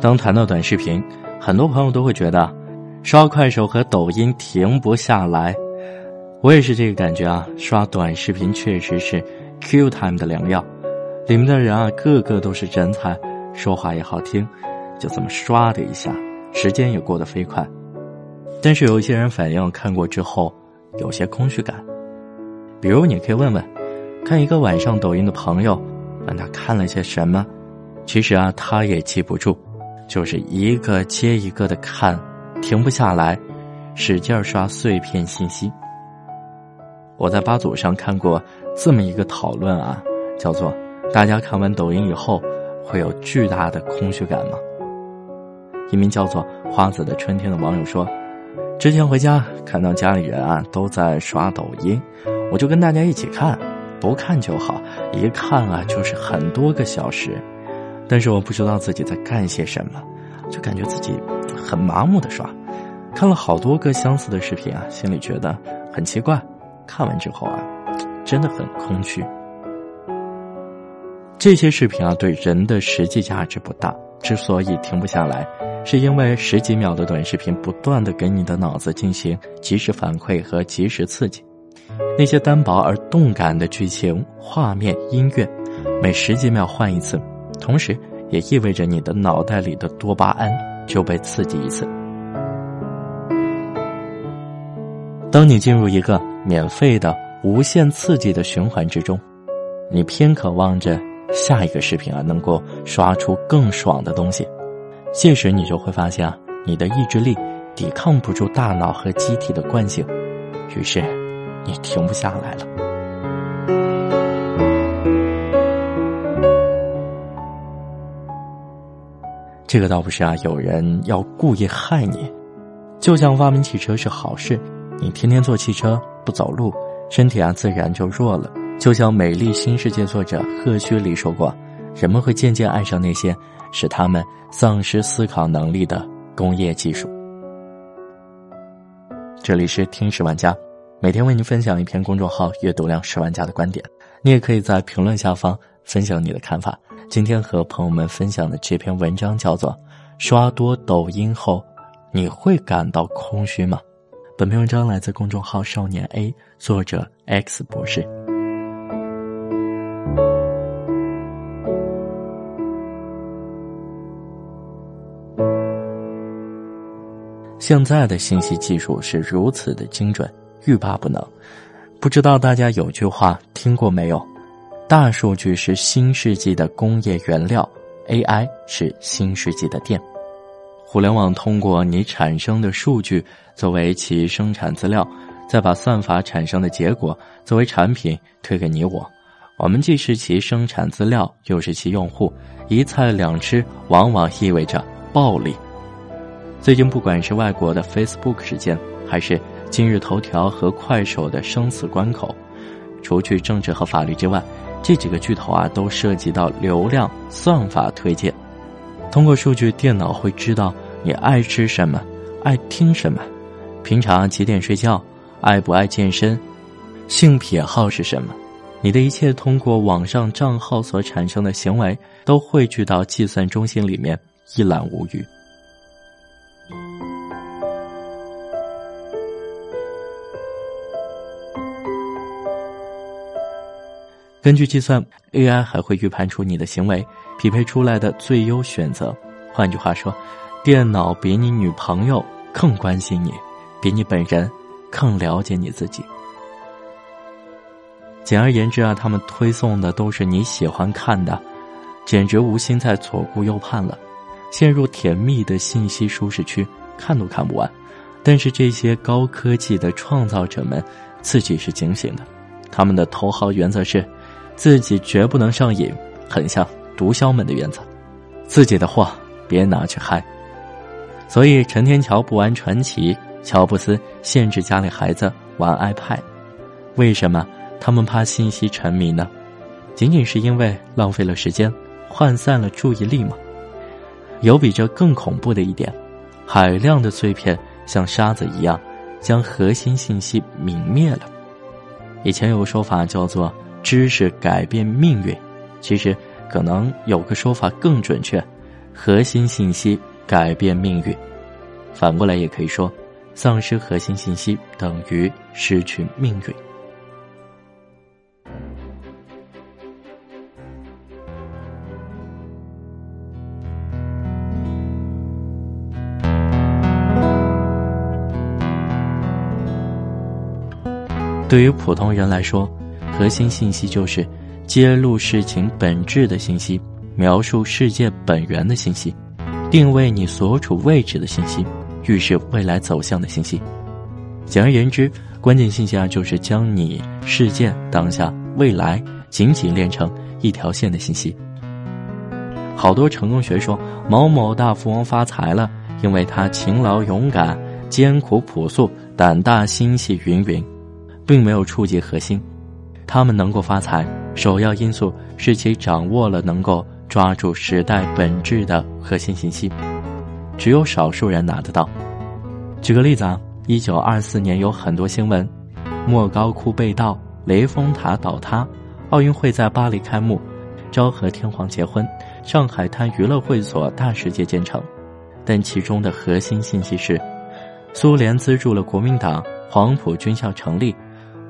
当谈到短视频，很多朋友都会觉得，刷快手和抖音停不下来。我也是这个感觉啊！刷短视频确实是 Q time 的良药，里面的人啊，个个都是人才，说话也好听，就这么刷的一下，时间也过得飞快。但是有一些人反映看过之后有些空虚感，比如你可以问问，看一个晚上抖音的朋友，问他看了些什么，其实啊，他也记不住。就是一个接一个的看，停不下来，使劲刷碎片信息。我在八组上看过这么一个讨论啊，叫做“大家看完抖音以后会有巨大的空虚感吗？”一名叫做花子的春天的网友说：“之前回家看到家里人啊都在刷抖音，我就跟大家一起看，不看就好，一看啊就是很多个小时。”但是我不知道自己在干些什么，就感觉自己很麻木的刷，看了好多个相似的视频啊，心里觉得很奇怪。看完之后啊，真的很空虚。这些视频啊，对人的实际价值不大。之所以停不下来，是因为十几秒的短视频不断的给你的脑子进行及时反馈和及时刺激，那些单薄而动感的剧情、画面、音乐，每十几秒换一次。同时，也意味着你的脑袋里的多巴胺就被刺激一次。当你进入一个免费的、无限刺激的循环之中，你偏渴望着下一个视频啊能够刷出更爽的东西。届时，你就会发现啊，你的意志力抵抗不住大脑和机体的惯性，于是你停不下来了。这个倒不是啊，有人要故意害你。就像发明汽车是好事，你天天坐汽车不走路，身体啊自然就弱了。就像《美丽新世界》作者赫胥黎说过，人们会渐渐爱上那些使他们丧失思考能力的工业技术。这里是听十万家，每天为您分享一篇公众号阅读量十万加的观点，你也可以在评论下方分享你的看法。今天和朋友们分享的这篇文章叫做《刷多抖音后，你会感到空虚吗？》本篇文章来自公众号“少年 A”，作者 X 博士。现在的信息技术是如此的精准，欲罢不能。不知道大家有句话听过没有？大数据是新世纪的工业原料，AI 是新世纪的电。互联网通过你产生的数据作为其生产资料，再把算法产生的结果作为产品推给你我。我们既是其生产资料，又是其用户，一菜两吃往往意味着暴利。最近，不管是外国的 Facebook 事件，还是今日头条和快手的生死关口，除去政治和法律之外。这几个巨头啊，都涉及到流量算法推荐。通过数据，电脑会知道你爱吃什么，爱听什么，平常几点睡觉，爱不爱健身，性癖好是什么。你的一切通过网上账号所产生的行为，都汇聚到计算中心里面，一览无余。根据计算，AI 还会预判出你的行为，匹配出来的最优选择。换句话说，电脑比你女朋友更关心你，比你本人更了解你自己。简而言之啊，他们推送的都是你喜欢看的，简直无心在左顾右盼了，陷入甜蜜的信息舒适区，看都看不完。但是这些高科技的创造者们自己是警醒的，他们的头号原则是。自己绝不能上瘾，很像毒枭们的原则。自己的货别拿去嗨。所以陈天桥不玩传奇，乔布斯限制家里孩子玩 iPad。为什么他们怕信息沉迷呢？仅仅是因为浪费了时间，涣散了注意力吗？有比这更恐怖的一点：海量的碎片像沙子一样，将核心信息泯灭了。以前有个说法叫做。知识改变命运，其实可能有个说法更准确：核心信息改变命运。反过来也可以说，丧失核心信息等于失去命运。对于普通人来说，核心信息就是揭露事情本质的信息，描述世界本源的信息，定位你所处位置的信息，预示未来走向的信息。简而言之，关键信息啊，就是将你事件当下、未来紧紧连成一条线的信息。好多成功学说某某大富翁发财了，因为他勤劳勇敢、艰苦朴素、胆大心细，云云。并没有触及核心，他们能够发财，首要因素是其掌握了能够抓住时代本质的核心信息，只有少数人拿得到。举个例子啊，一九二四年有很多新闻：莫高窟被盗、雷峰塔倒塌、奥运会在巴黎开幕、昭和天皇结婚、上海滩娱乐会所大世界建成。但其中的核心信息是，苏联资助了国民党，黄埔军校成立。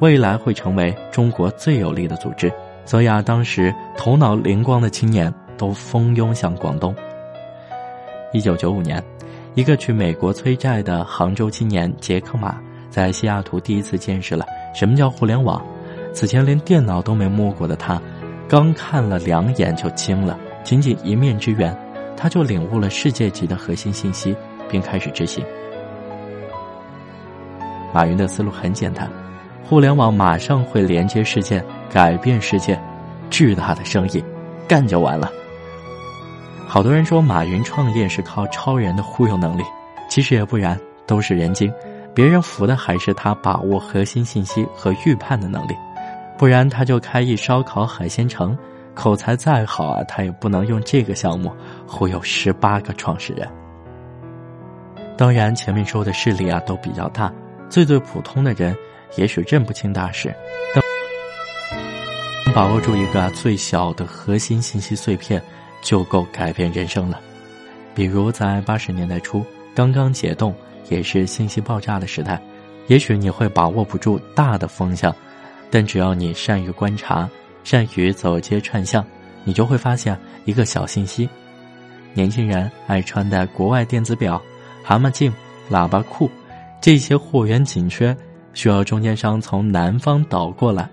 未来会成为中国最有力的组织，所以啊，当时头脑灵光的青年都蜂拥向广东。一九九五年，一个去美国催债的杭州青年杰克马，在西雅图第一次见识了什么叫互联网。此前连电脑都没摸过的他，刚看了两眼就惊了，仅仅一面之缘，他就领悟了世界级的核心信息，并开始执行。马云的思路很简单。互联网马上会连接世界，改变世界，巨大的生意，干就完了。好多人说马云创业是靠超人的忽悠能力，其实也不然，都是人精。别人服的还是他把握核心信息和预判的能力，不然他就开一烧烤海鲜城，口才再好啊，他也不能用这个项目忽悠十八个创始人。当然，前面说的势力啊都比较大，最最普通的人。也许认不清大事，但把握住一个最小的核心信息碎片，就够改变人生了。比如在八十年代初，刚刚解冻，也是信息爆炸的时代，也许你会把握不住大的风向，但只要你善于观察，善于走街串巷，你就会发现一个小信息：年轻人爱穿戴国外电子表、蛤蟆镜、喇叭裤，这些货源紧缺。需要中间商从南方倒过来，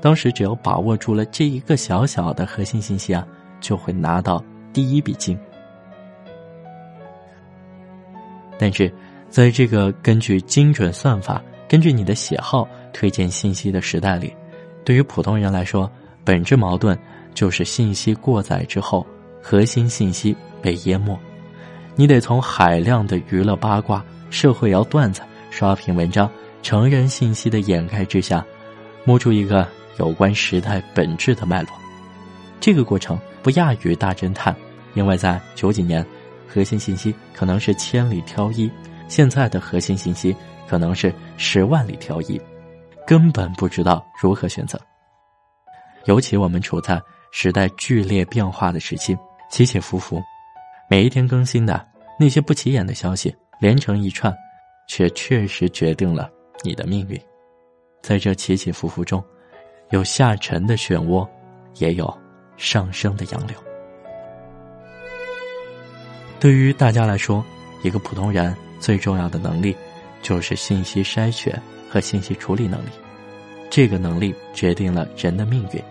当时只要把握住了这一个小小的核心信息啊，就会拿到第一笔金。但是，在这个根据精准算法、根据你的喜好推荐信息的时代里，对于普通人来说，本质矛盾就是信息过载之后，核心信息被淹没。你得从海量的娱乐八卦、社会摇段子、刷屏文章。成人信息的掩盖之下，摸出一个有关时代本质的脉络。这个过程不亚于大侦探，因为在九几年，核心信息可能是千里挑一；现在的核心信息可能是十万里挑一，根本不知道如何选择。尤其我们处在时代剧烈变化的时期，起起伏伏，每一天更新的那些不起眼的消息连成一串，却确实决定了。你的命运，在这起起伏伏中，有下沉的漩涡，也有上升的洋流。对于大家来说，一个普通人最重要的能力，就是信息筛选和信息处理能力。这个能力决定了人的命运。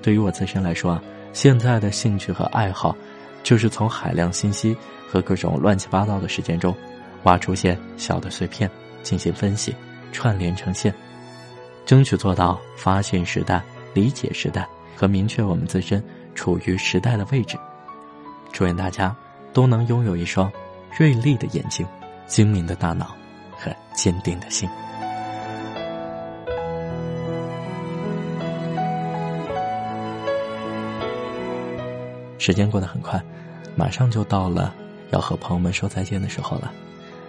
对于我自身来说啊，现在的兴趣和爱好，就是从海量信息和各种乱七八糟的事件中，挖出些小的碎片，进行分析。串联成线，争取做到发现时代、理解时代和明确我们自身处于时代的位置。祝愿大家都能拥有一双锐利的眼睛、精明的大脑和坚定的心。时间过得很快，马上就到了要和朋友们说再见的时候了。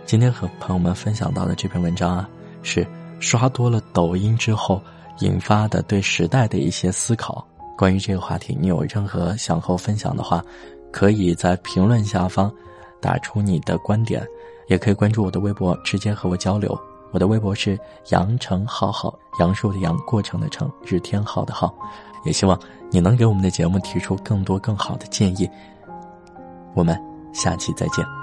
今天和朋友们分享到的这篇文章啊。是刷多了抖音之后引发的对时代的一些思考。关于这个话题，你有任何想和我分享的话，可以在评论下方打出你的观点，也可以关注我的微博，直接和我交流。我的微博是杨成浩浩，杨树的杨，过程的程，日天浩的浩。也希望你能给我们的节目提出更多更好的建议。我们下期再见。